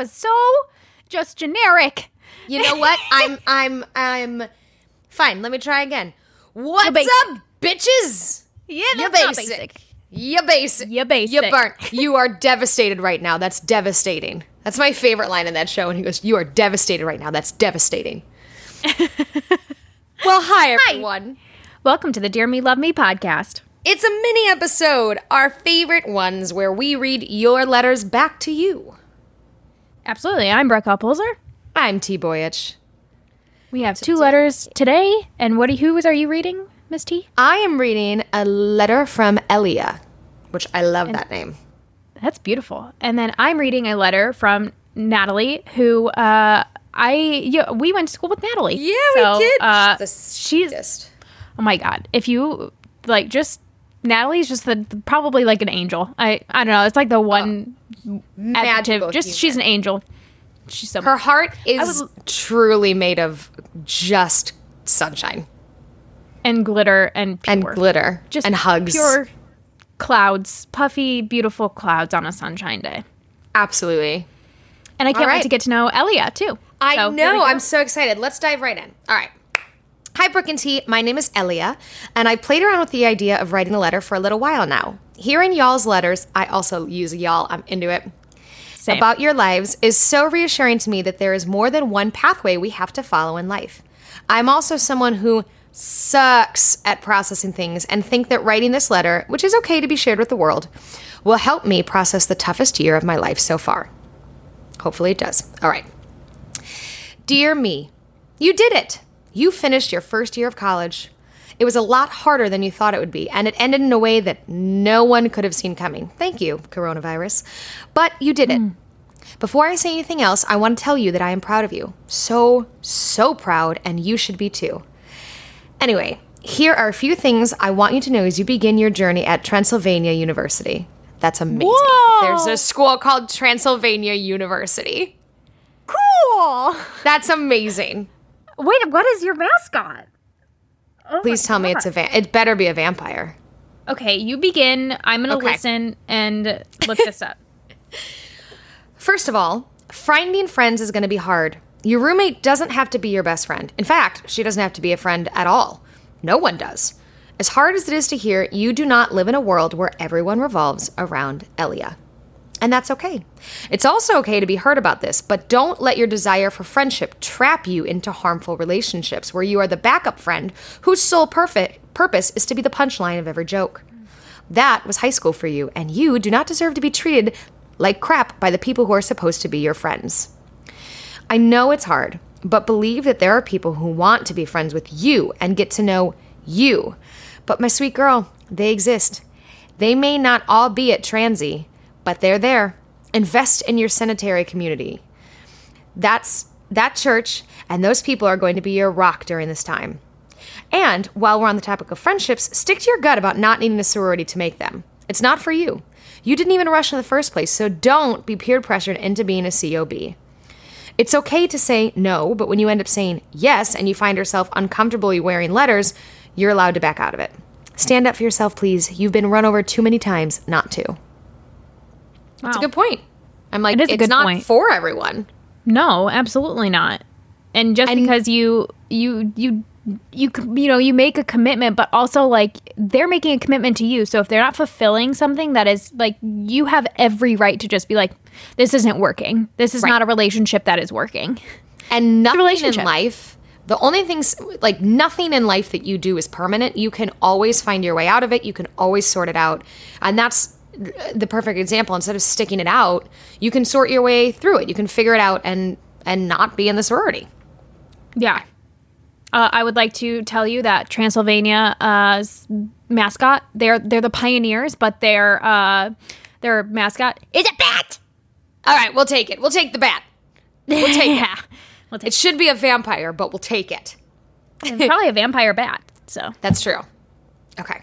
was so just generic. You know what? I'm I'm I'm fine. Let me try again. What's basic. up, bitches? Yeah, that's not basic. You basic. You basic. You burnt. You are devastated right now. That's devastating. That's my favorite line in that show. And he goes, "You are devastated right now. That's devastating." well, hi everyone. Welcome to the Dear Me Love Me podcast. It's a mini episode, our favorite ones, where we read your letters back to you. Absolutely. I'm Brooke Pulser. I'm T Boyich. We have two letters today, and what? Who are you reading, Miss T? I am reading a letter from Elia, which I love that name. That's beautiful. And then I'm reading a letter from Natalie, who uh, I yeah, we went to school with Natalie. So, Uh, The she's sweetest. oh my god. If you like, just Natalie's just the probably like an angel. I I don't know. It's like the oh. one adjective. Just human. she's an angel. She's so Her heart is would- truly made of just sunshine and glitter and pure. and glitter just and hugs. pure clouds, puffy, beautiful clouds on a sunshine day. Absolutely. And I can't right. wait to get to know Elia too. I So, know. I'm so excited. Let's dive right in. All right. Hi, Brooke and T. My name is Elia, and I played around with the idea of writing a letter for a little while now. Hearing y'all's letters, I also use y'all, I'm into it, Same. about your lives is so reassuring to me that there is more than one pathway we have to follow in life. I'm also someone who sucks at processing things and think that writing this letter, which is okay to be shared with the world, will help me process the toughest year of my life so far. Hopefully it does. All right. Dear me, you did it. You finished your first year of college. It was a lot harder than you thought it would be, and it ended in a way that no one could have seen coming. Thank you, coronavirus. But you did it. Before I say anything else, I want to tell you that I am proud of you. So, so proud, and you should be too. Anyway, here are a few things I want you to know as you begin your journey at Transylvania University. That's amazing. Whoa! There's a school called Transylvania University. cool. That's amazing. Wait, what is your mascot? Oh Please tell me it's a va- it better be a vampire. Okay, you begin. I'm gonna Okay. listen and look this up. First of all, finding friends is going to be hard. Your roommate doesn't have to be your best friend. In fact, she doesn't have to be a friend at all. No one does. As hard as it is to hear, you do not live in a world where everyone revolves around Elia. And that's okay. It's also okay to be hurt about this, but don't let your desire for friendship trap you into harmful relationships where you are the backup friend whose sole perfect purpose is to be the punchline of every joke. That was high school for you, and you do not deserve to be treated like crap by the people who are supposed to be your friends. I know it's hard, but believe that there are people who want to be friends with you and get to know you. But my sweet girl, they exist. They may not all be at Transy, but they're there. Invest in your sanitary community. That's that church, and those people are going to be your rock during this time. And while we're on the topic of friendships, stick to your gut about not needing a sorority to make them. It's not for you. You didn't even rush in the first place, so don't be peer pressured into being a COB. It's okay to say no, but when you end up saying yes and you find yourself uncomfortably wearing letters, you're allowed to back out of it. Stand up for yourself, please. You've been run over too many times not to. That's a good point. I'm like, It is a it's not point. for everyone. No, absolutely not. And just because you you you you you know you make a commitment, but also like they're making a commitment to you. So if they're not fulfilling something that is like you have every right to just be like, this isn't working. This is Right. not a relationship that is working. And nothing in life, the only things, like nothing in life that you do is permanent. You can always find your way out of it. You can always sort it out. And that's the perfect example. Instead of sticking it out, you can sort your way through it. You can figure it out and and not be in the sorority. Yeah. Uh, I would like to tell you that Transylvania uh, mascot they're they're the pioneers, but their uh, their mascot is a bat. All right, we'll take it. We'll take the bat. We'll take it. we'll take It should be a vampire, but we'll take it. it's probably a vampire bat. So That's true. Okay.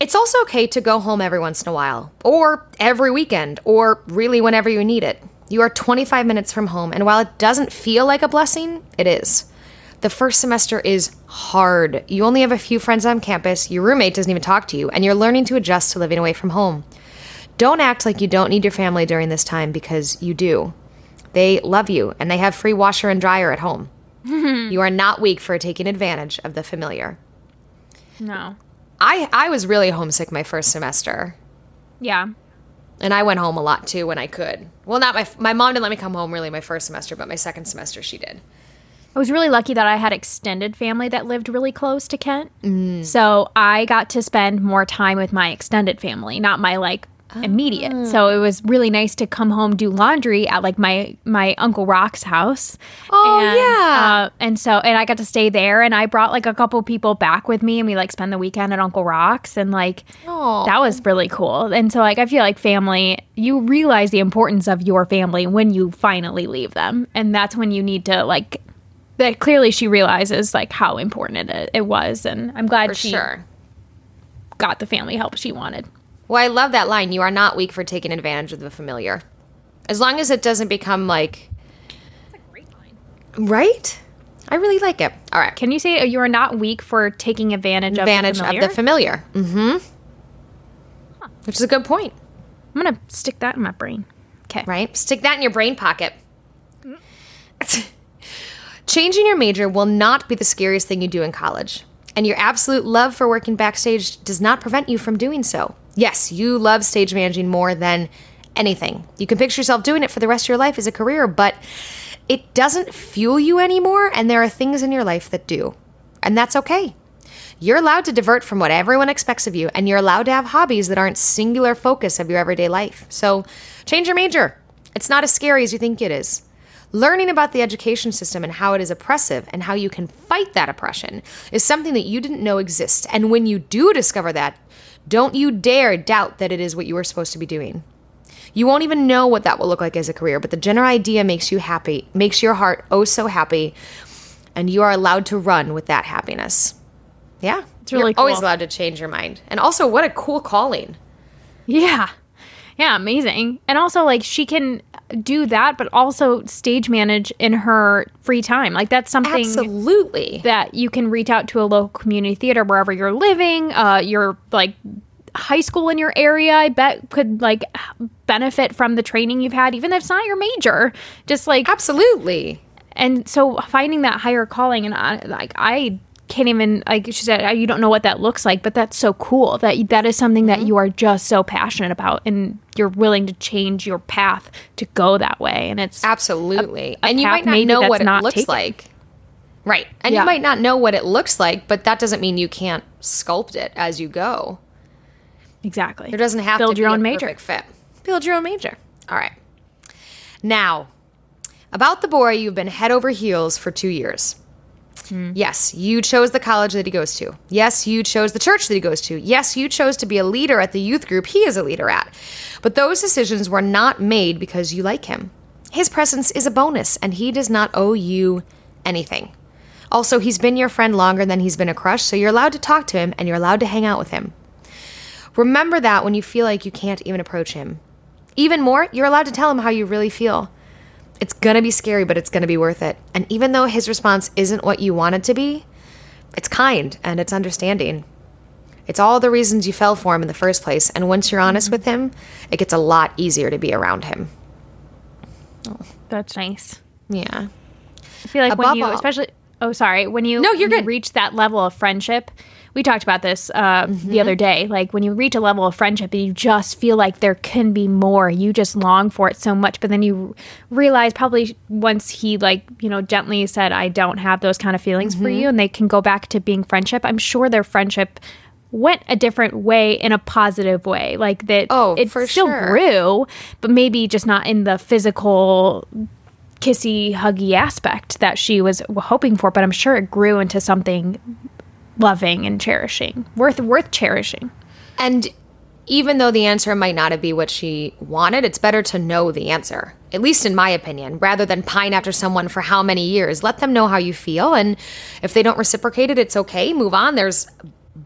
It's also okay to go home every once in a while, or every weekend, or really whenever you need it. You are 25 minutes from home, and while it doesn't feel like a blessing, it is. The first semester is hard. You only have a few friends on campus, your roommate doesn't even talk to you, and you're learning to adjust to living away from home. Don't act like you don't need your family during this time because you do. They love you and they have free washer and dryer at home. you are not weak for taking advantage of the familiar. No. I I was really homesick my first semester. Yeah. And I went home a lot too when I could. Well, not my my mom didn't let me come home really my first semester, but my second semester she did. I was really lucky that I had extended family that lived really close to Kent. Mm. So I got to spend more time with my extended family, not my like immediate. Ah. So it was really nice to come home do laundry at like my my uncle Rock's house. Oh, and, yeah. uh, and so and I got to stay there, and I brought like a couple people back with me, and we like spend the weekend at Uncle Rock's, and like Aw. that was really cool. And so like I feel like family, you realize the importance of your family when you finally leave them, and that's when you need to like. That clearly she realizes like how important it it was, and I'm glad For she sure. got the family help she wanted. Well, I love that line. You are not weak for taking advantage of the familiar. As long as it doesn't become like That's a great line. Right? I really like it. All right. Can you say you are not weak for taking advantage, Advantage of of the the familiar? familiar. Mm-hmm. Which is a good point. I'm gonna stick that in my brain. Okay. right? Stick that in your brain pocket. Changing your major will not be the scariest thing you do in college. And your absolute love for working backstage does not prevent you from doing so. Yes, you love stage managing more than anything. You can picture yourself doing it for the rest of your life as a career, but it doesn't fuel you anymore, and there are things in your life that do. And that's okay. You're allowed to divert from what everyone expects of you, and you're allowed to have hobbies that aren't singular focus of your everyday life. So change your major. It's not as scary as you think it is. Learning about the education system and how it is oppressive and how you can fight that oppression is something that you didn't know exists. And when you do discover that, don't you dare doubt that it is what you are supposed to be doing. You won't even know what that will look like as a career, but the general idea makes you happy, makes your heart oh so happy, and you are allowed to run with that happiness. Yeah. It's really You're always allowed to change your mind. And also, what a cool calling. Yeah. Yeah, amazing. And also like she can do that but also stage manage in her free time. Like that's something Absolutely. that you can reach out to a local community theater wherever you're living. Uh, your like high school in your area, I bet could like benefit from the training you've had, even if it's not your major. Just like Absolutely. and so finding that higher calling and I, like I can't even like she said uh, you don't know what that looks like, but that's so cool that that is something that mm-hmm. you are just so passionate about and you're willing to change your path to go that way. And it's Absolutely. a and you might not know what it looks taken. like. Right. And Yeah. you might not know what it looks like, but that doesn't mean you can't sculpt it as you go. exactly There doesn't have build to your be own a major. fit. Build your own major. All right. Now, about the boy you've been head over heels for two years. Hmm. Yes, you chose the college that he goes to. Yes, you chose the church that he goes to. Yes, you chose to be a leader at the youth group he is a leader at. But those decisions were not made because you like him. His presence is a bonus, and he does not owe you anything. Also, he's been your friend longer than he's been a crush, so you're allowed to talk to him and you're allowed to hang out with him. Remember that when you feel like you can't even approach him. Even more, you're allowed to tell him how you really feel. It's gonna be scary, but it's gonna be worth it. And even though his response isn't what you want it to be, it's kind and it's understanding. It's all the reasons you fell for him in the first place, and once you're honest mm-hmm. with him, it gets a lot easier to be around him. Oh, That's nice. Yeah. I feel like when you, all- especially, oh, sorry, when you, No, you're you good. reach that level of friendship, we talked about this uh, Mm-hmm. the other day. Like when you reach a level of friendship and you just feel like there can be more, you just long for it so much. But then you realize probably once he, like, you know, gently said, I don't have those kind of feelings for Mm-hmm. you, and they can go back to being friendship, I'm sure their friendship went a different way in a positive way like that Oh, it for still sure. grew but maybe just not in the physical kissy huggy aspect that she was hoping for but i'm sure it grew into something loving and cherishing worth worth cherishing And even though the answer might not be what she wanted, it's better to know the answer, at least in my opinion, rather than pine after someone for how many years. Let them know how you feel. And if they don't reciprocate it, it's okay. Move on. There's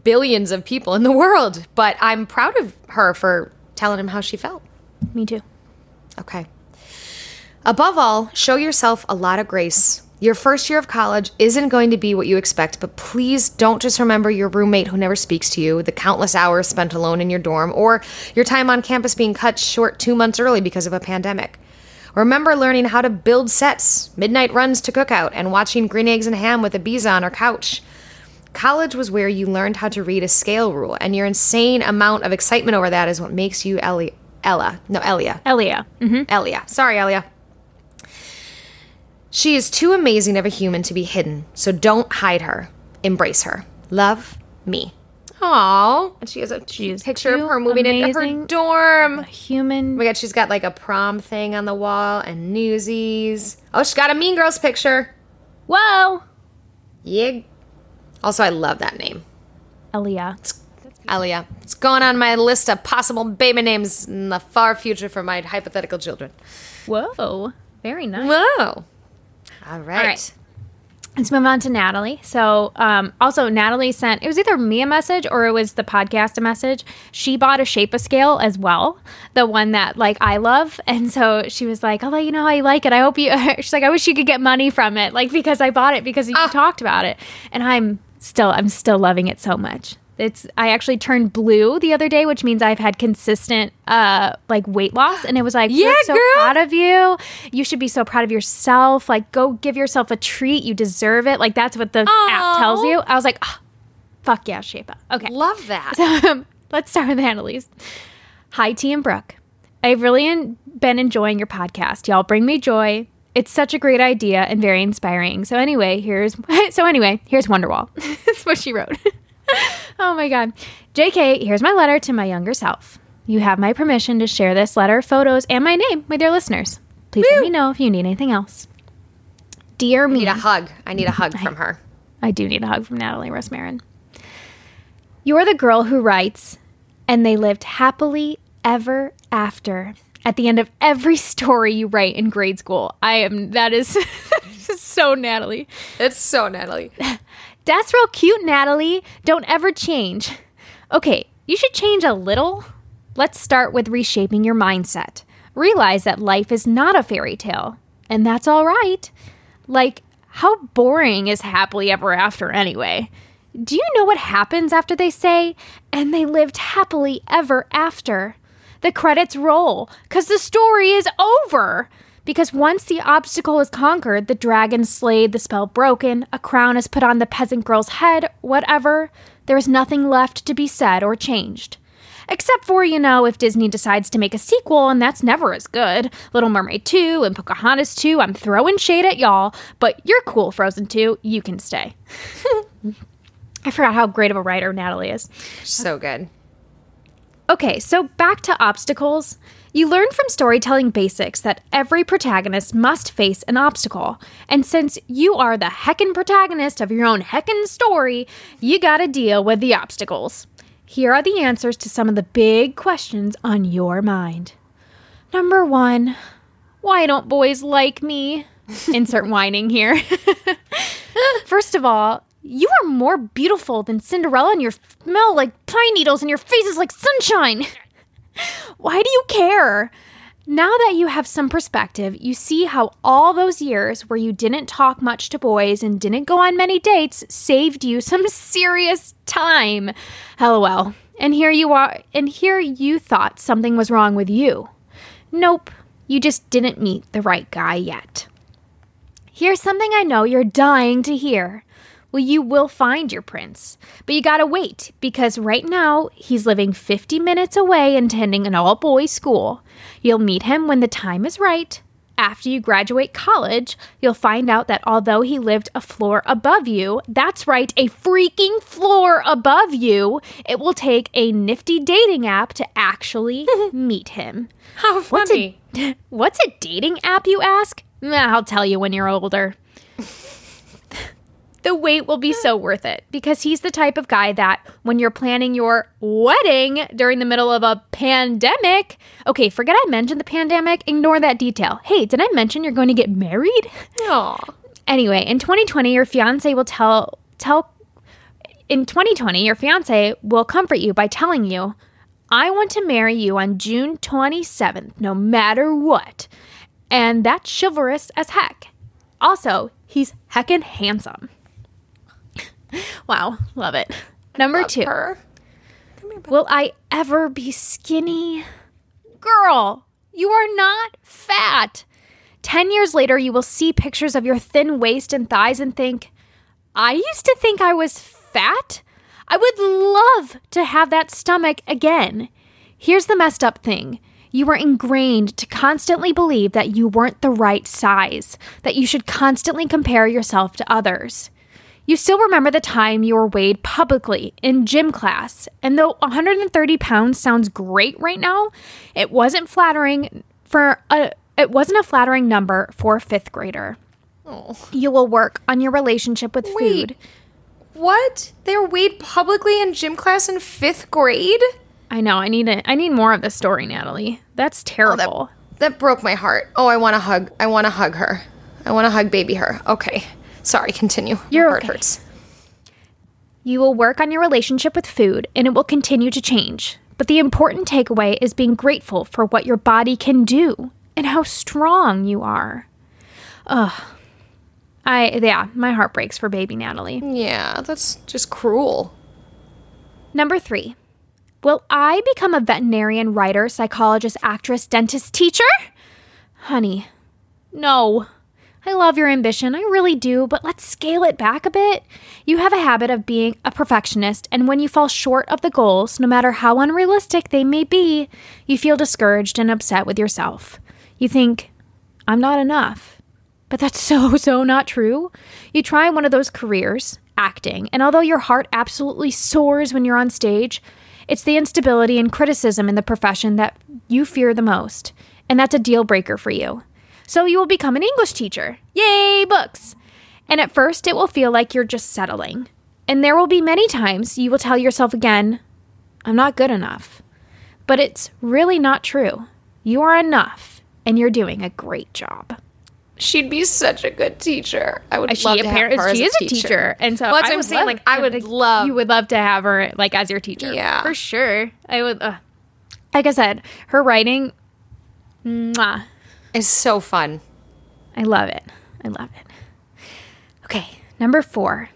billions of people in the world. But I'm proud of her for telling him how she felt. me too Okay. Above all, show yourself a lot of grace. Your first year of college isn't going to be what you expect, but please don't just remember your roommate who never speaks to you, the countless hours spent alone in your dorm, or your time on campus being cut short two months early because of a pandemic. Remember learning how to build sets, midnight runs to cookout, and watching Green Eggs and Ham with a bees on our couch. College was where you learned how to read a scale rule, and your insane amount of excitement over that is what makes you Ellie. Ella. No, Elia. Elia. Mm-hmm. Elia. Sorry, Elia. She is too amazing of a human to be hidden, so don't hide her. Embrace her. Love me. Aww. And she has a She's picture of her moving into her dorm. Oh Human. my god, she's got like a prom thing on the wall and newsies. Oh, she's got a Mean Girls picture. Whoa. Yeah. Also, I love that name. Elia. Elia. It's going on my list of possible baby names in the far future for my hypothetical children. Whoa. Very nice. Whoa. All right. right. Let's move on to Natalie. So, um, also, Natalie sent it was either me a message or it was the podcast a message. She bought a Shapa scale as well, the one that like I love, and so she was like, "I'll let you know how you like it. I hope you." She's like, "I wish you could get money from it, like because I bought it because you talked about it, and I'm still I'm still loving it so much." It's I actually turned blue the other day, which means I've had consistent uh like weight loss, and it was like, Yeah, "We're so girl." proud of you. You should be so proud of yourself. Like, go give yourself a treat. You deserve it. Like, that's what the app tells you. I was like, "Ah, fuck yeah, Shapa Okay. Love that. Um, let's start with Annalise. Hi, T and Brooke. I've really en- been enjoying your podcast. Y'all bring me joy. It's such a great idea and very inspiring. So anyway, here's so anyway, here's Wonderwall. That's what she wrote. Oh my god. JK, here's my letter to my younger self. You have my permission to share this letter, photos, and my name with your listeners. Please let me know if you need anything else. Dear me. I need a hug. I need a hug from her. I do need a hug from Natalie Rosmarin. You're the girl who writes, and they lived happily ever after. At the end of every story you write in grade school, I am. That is so Natalie. It's so Natalie. That's real cute, Natalie. Don't ever change. Okay, you should change a little. Let's start with reshaping your mindset. Realize that life is not a fairy tale, and that's all right. Like, how boring is happily ever after anyway? Do you know what happens after they say, and they lived happily ever after? The credits roll, because the story is over. Because once the obstacle is conquered, the dragon slayed, the spell broken, a crown is put on the peasant girl's head, whatever, there is nothing left to be said or changed. Except for, you know, if Disney decides to make a sequel, and that's never as good. Little Mermaid 2 and Pocahontas 2, I'm throwing shade at y'all, but you're cool, Frozen 2, you can stay. I forgot how great of a writer Natalie is. So good. Okay, so back to obstacles. You learn from storytelling basics that every protagonist must face an obstacle. And since you are the heckin' protagonist of your own heckin' story, you gotta deal with the obstacles. Here are the answers to some of the big questions on your mind. Number one, why don't boys like me? Insert whining here. First of all, you are more beautiful than Cinderella and your smell like pine needles and your face is like sunshine. Why do you care? Now that you have some perspective, you see how all those years where you didn't talk much to boys and didn't go on many dates saved you some serious time. LOL. And here you are, and here you thought something was wrong with you. Nope, you just didn't meet the right guy yet. Here's something I know you're dying to hear. Well, you will find your prince, but you gotta wait because right now he's living 50 minutes away and attending an all boys school. You'll meet him when the time is right. After you graduate college, you'll find out that although he lived a floor above you, that's right, a freaking floor above you, it will take a nifty dating app to actually meet him. How What's funny. a, what's a dating app, you ask? I'll tell you when you're older. The wait will be so worth it because he's the type of guy that when you're planning your wedding during the middle of a pandemic, okay, forget I mentioned the pandemic, ignore that detail. Hey, did I mention you're going to get married? Aw. Anyway, in 2020, your fiance will tell tell in 2020, your fiance will comfort you by telling you, "I want to marry you on June 27th, no matter what." And that's chivalrous as heck. Also, He's heckin' handsome. Wow, love it. Number Love two. her. Come here, bud. Will I ever be skinny? Girl, you are not fat. 10 years later, you will see pictures of your thin waist and thighs and think, I used to think I was fat. I would love to have that stomach again. Here's the messed up thing you were ingrained to constantly believe that you weren't the right size, that you should constantly compare yourself to others. You still remember the time you were weighed publicly in gym class, and though 130 pounds sounds great right now, it wasn't flattering for a it wasn't a flattering number for a fifth grader. Oh. You will work on your relationship with Wait. food. What? They were weighed publicly in gym class in fifth grade? I know. I need a, I need more of the story, Natalie. That's Oh, terrible. That broke my heart. Oh, I want to hug. I want to hug her. I want to hug baby her. Okay. Sorry, continue. You're heart okay. hurts. You will work on your relationship with food and it will continue to change. But the important takeaway is being grateful for what your body can do and how strong you are. Ugh. I yeah, my heart breaks for baby Natalie. Yeah, that's just cruel. Number 3. Will I become a veterinarian, writer, psychologist, actress, dentist, teacher? Honey, no. I love your ambition, I really do, but let's scale it back a bit. You have a habit of being a perfectionist, and when you fall short of the goals, no matter how unrealistic they may be, you feel discouraged and upset with yourself. You think, I'm not enough. But that's so, so not true. You try one of those careers, acting, and although your heart absolutely soars when you're on stage, it's the instability and criticism in the profession that you fear the most, and that's a deal breaker for you. So you will become an English teacher. Yay, books! And at first, it will feel like you're just settling. And there will be many times you will tell yourself again, I'm not good enough. But it's really not true. You are enough, and you're doing a great job. She'd be such a good teacher. I would she love to have apparently her she a is a teacher, and so Well, that's I what I'm saying, like, I would like, love- you would love to have her like as your teacher, Yeah. for sure. I would. Uh, like I said, her writing, mwah, It's so fun. I love it. I love it. Okay, number four.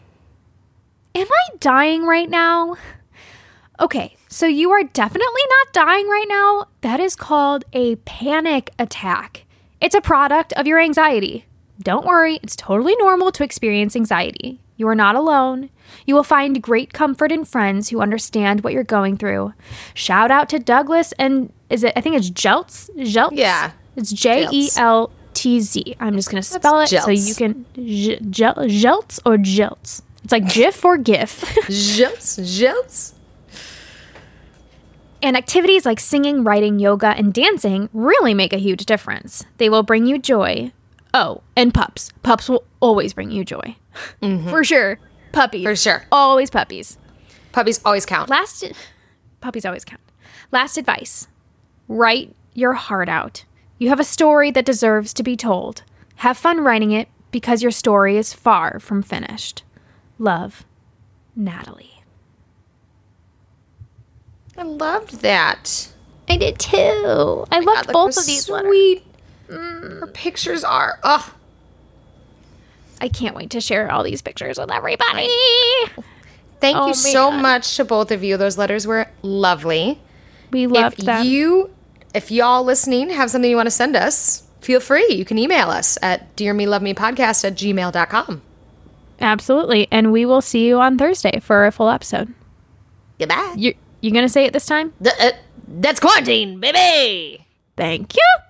Am I dying right now? Okay, so you are definitely not dying right now. That is called a panic attack. It's a product of your anxiety. Don't worry, it's totally normal to experience anxiety. You are not alone. You will find great comfort in friends who understand what you're going through. Shout out to Douglas and is it I think it's Jeltz? Jeltz? Yeah. It's J E L T Z. I'm just going to spell it so you can J- Jel- Jeltz or Jeltz. It's like GIF or GIF. Jilts, jilts. And activities like singing, writing, yoga, and dancing really make a huge difference. They will bring you joy. Oh, and pups. Pups will always bring you joy. Mm-hmm. For sure. Puppies. For sure. Always puppies. Puppies always count. Last puppies always count. Last advice. Write your heart out. You have a story that deserves to be told. Have fun writing it because your story is far from finished. Love, Natalie. I loved that. I did too. I God, loved look both of these letters. sweet. Her pictures are. Ugh. I can't wait to share all these pictures with everybody. Thank Oh, you so man. much to both of you. Those letters were lovely. We loved if them. you, if y'all listening have something you want to send us, feel free. You can email us at dearmelovemepodcast at gmail.com. Absolutely. And we will see you on Thursday for a full episode. Goodbye. You you gonna say it this time? Th- uh, that's quarantine, baby. Thank you.